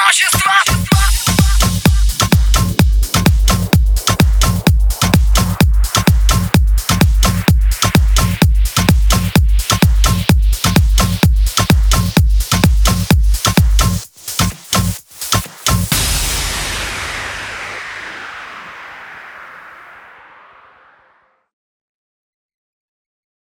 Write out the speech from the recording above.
Одиночество